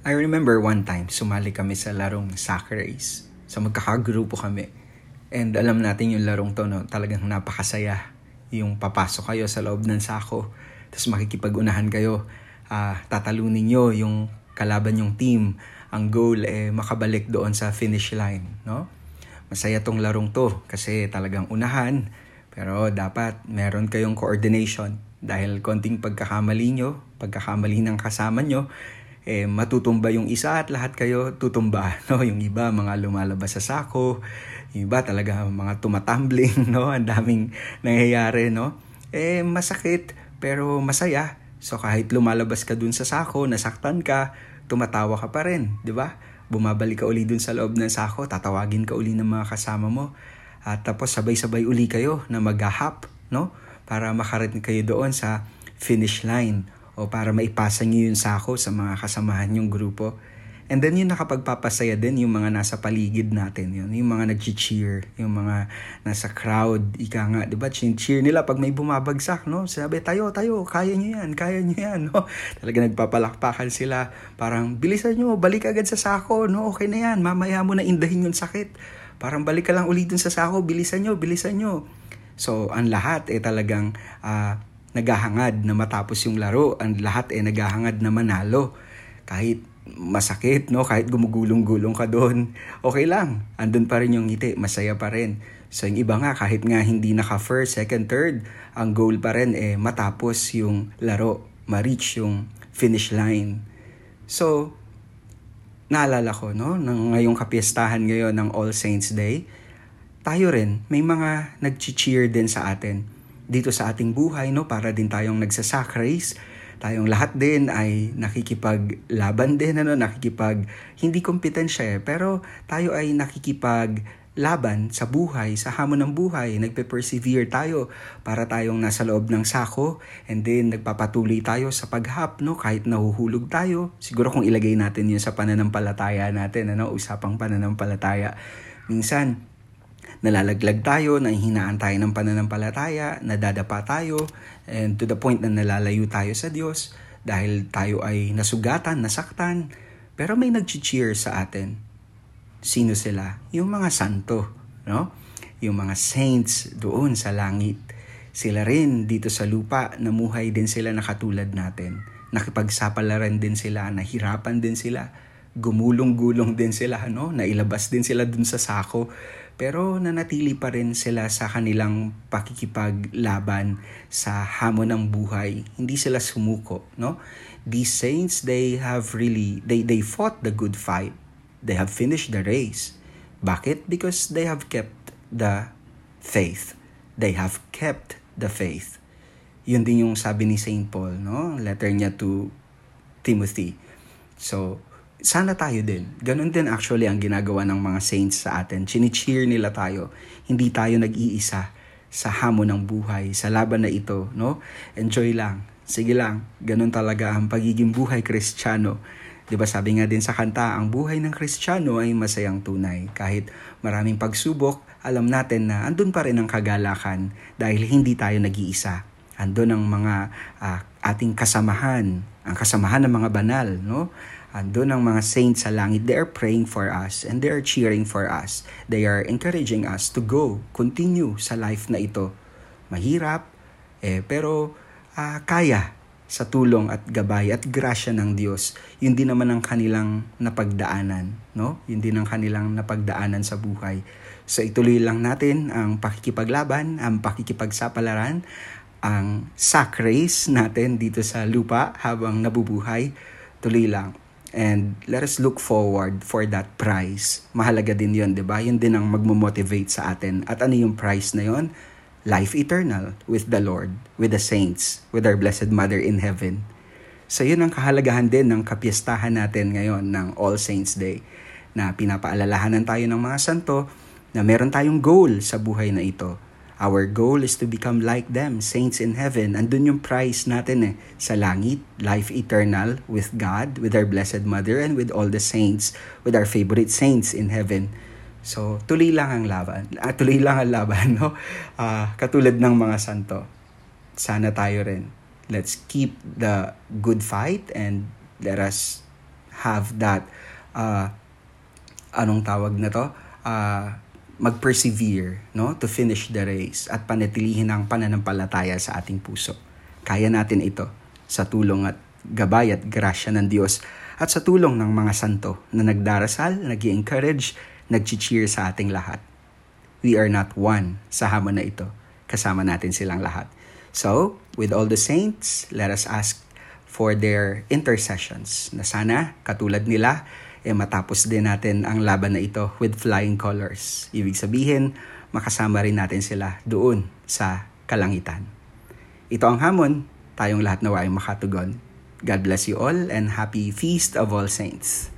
I remember one time, sumali kami sa larong soccer race. So magkakagrupo kami. And alam natin yung larong to, no? talagang napakasaya. Yung papasok kayo sa loob ng sako, tapos makikipag-unahan kayo. Uh, tatalunin nyo yung kalaban yung team. Ang goal eh makabalik doon sa finish line. No? Masaya tong larong to kasi talagang unahan. Pero dapat meron kayong coordination dahil konting pagkakamali nyo, pagkakamali ng kasama nyo, eh, matutumba yung isa at lahat kayo tutumba. No? Yung iba, mga lumalabas sa sako. Yung iba talaga mga tumatumbling. No? Ang daming nangyayari. No? Eh, masakit pero masaya. So kahit lumalabas ka dun sa sako, nasaktan ka, tumatawa ka pa rin. di ba? Bumabalik ka uli dun sa loob ng sako, tatawagin ka uli ng mga kasama mo. At tapos sabay-sabay uli kayo na mag-hop, no? Para makarating kayo doon sa finish line o para maipasa niyo yung sako sa mga kasamahan yung grupo. And then yung nakapagpapasaya din yung mga nasa paligid natin, yun, yung mga nag-cheer, yung mga nasa crowd, ika nga, di ba, cheer nila pag may bumabagsak, no? Sabi, tayo, tayo, kaya nyo yan, kaya nyo yan, no? Talaga nagpapalakpakan sila, parang, bilisan nyo, balik agad sa sako, no? Okay na yan, mamaya mo na indahin yung sakit. Parang balik ka lang ulit dun sa sako, bilisan nyo, bilisan nyo. So, ang lahat eh talagang uh, naghahangad na matapos yung laro. Ang lahat eh naghahangad na manalo. Kahit masakit, no? Kahit gumugulong-gulong ka doon, okay lang. Andun pa rin yung ngiti, masaya pa rin. So yung iba nga, kahit nga hindi naka first, second, third, ang goal pa rin eh matapos yung laro, ma-reach yung finish line. So, naalala ko, no? Nang ngayong kapiestahan ngayon ng All Saints Day, tayo rin, may mga nag-cheer din sa atin dito sa ating buhay, no? Para din tayong nagsasacrifice. Tayong lahat din ay nakikipaglaban din, ano? Nakikipag, hindi kompetensya eh, pero tayo ay nakikipag laban sa buhay, sa hamon ng buhay. Nagpe-persevere tayo para tayong nasa loob ng sako and then nagpapatuloy tayo sa paghap, no? Kahit nahuhulog tayo. Siguro kung ilagay natin yun sa pananampalataya natin, ano? Usapang pananampalataya. Minsan, nalalaglag tayo, nahihinaan tayo ng pananampalataya, nadadapa tayo, and to the point na nalalayo tayo sa Diyos dahil tayo ay nasugatan, nasaktan. Pero may nag-cheer sa atin. Sino sila? Yung mga santo, no? Yung mga saints doon sa langit. Sila rin dito sa lupa, namuhay din sila na katulad natin. Nakipagsapalaran din sila, nahirapan din sila, gumulong-gulong din sila, no? Nailabas din sila dun sa sako pero nanatili pa rin sila sa kanilang pakikipaglaban sa hamon ng buhay. Hindi sila sumuko, no? These saints, they have really, they, they fought the good fight. They have finished the race. Bakit? Because they have kept the faith. They have kept the faith. Yun din yung sabi ni St. Paul, no? Letter niya to Timothy. So, sana tayo din. Ganon din actually ang ginagawa ng mga saints sa atin. Chini-cheer nila tayo. Hindi tayo nag-iisa sa hamon ng buhay, sa laban na ito, no? Enjoy lang. Sige lang. Ganon talaga ang pagiging buhay kristyano. 'Di ba sabi nga din sa kanta, ang buhay ng kristyano ay masayang tunay. Kahit maraming pagsubok, alam natin na andun pa rin ang kagalakan dahil hindi tayo nag-iisa. Andun ang mga uh, ating kasamahan, ang kasamahan ng mga banal, no? Andun ang mga saints sa langit. They are praying for us and they are cheering for us. They are encouraging us to go, continue sa life na ito. Mahirap, eh, pero uh, kaya sa tulong at gabay at grasya ng Diyos. Yun din naman ang kanilang napagdaanan, no? Yun din ang kanilang napagdaanan sa buhay. So ituloy lang natin ang pakikipaglaban, ang pakikipagsapalaran, ang sack natin dito sa lupa habang nabubuhay. Tuloy lang. And let us look forward for that prize. Mahalaga din yon, di ba? Yun din ang magmo-motivate sa atin. At ano yung prize na yon? Life eternal with the Lord, with the saints, with our Blessed Mother in heaven. So yun ang kahalagahan din ng kapiestahan natin ngayon ng All Saints Day na pinapaalalahanan tayo ng mga santo na meron tayong goal sa buhay na ito Our goal is to become like them, saints in heaven. Andun yung prize natin eh, sa langit, life eternal with God, with our Blessed Mother, and with all the saints, with our favorite saints in heaven. So, tuloy lang ang laban. Ah, tuloy lang ang laban, no? Uh, katulad ng mga santo. Sana tayo rin. Let's keep the good fight and let us have that, uh, anong tawag na to? Uh, mag-persevere no? to finish the race at panatilihin ang pananampalataya sa ating puso. Kaya natin ito sa tulong at gabay at grasya ng Diyos at sa tulong ng mga santo na nagdarasal, nag encourage nag-cheer sa ating lahat. We are not one sa hamon na ito. Kasama natin silang lahat. So, with all the saints, let us ask for their intercessions na sana katulad nila eh matapos din natin ang laban na ito with flying colors. Ibig sabihin, makasama rin natin sila doon sa kalangitan. Ito ang hamon, tayong lahat na ay makatugon. God bless you all and happy Feast of All Saints.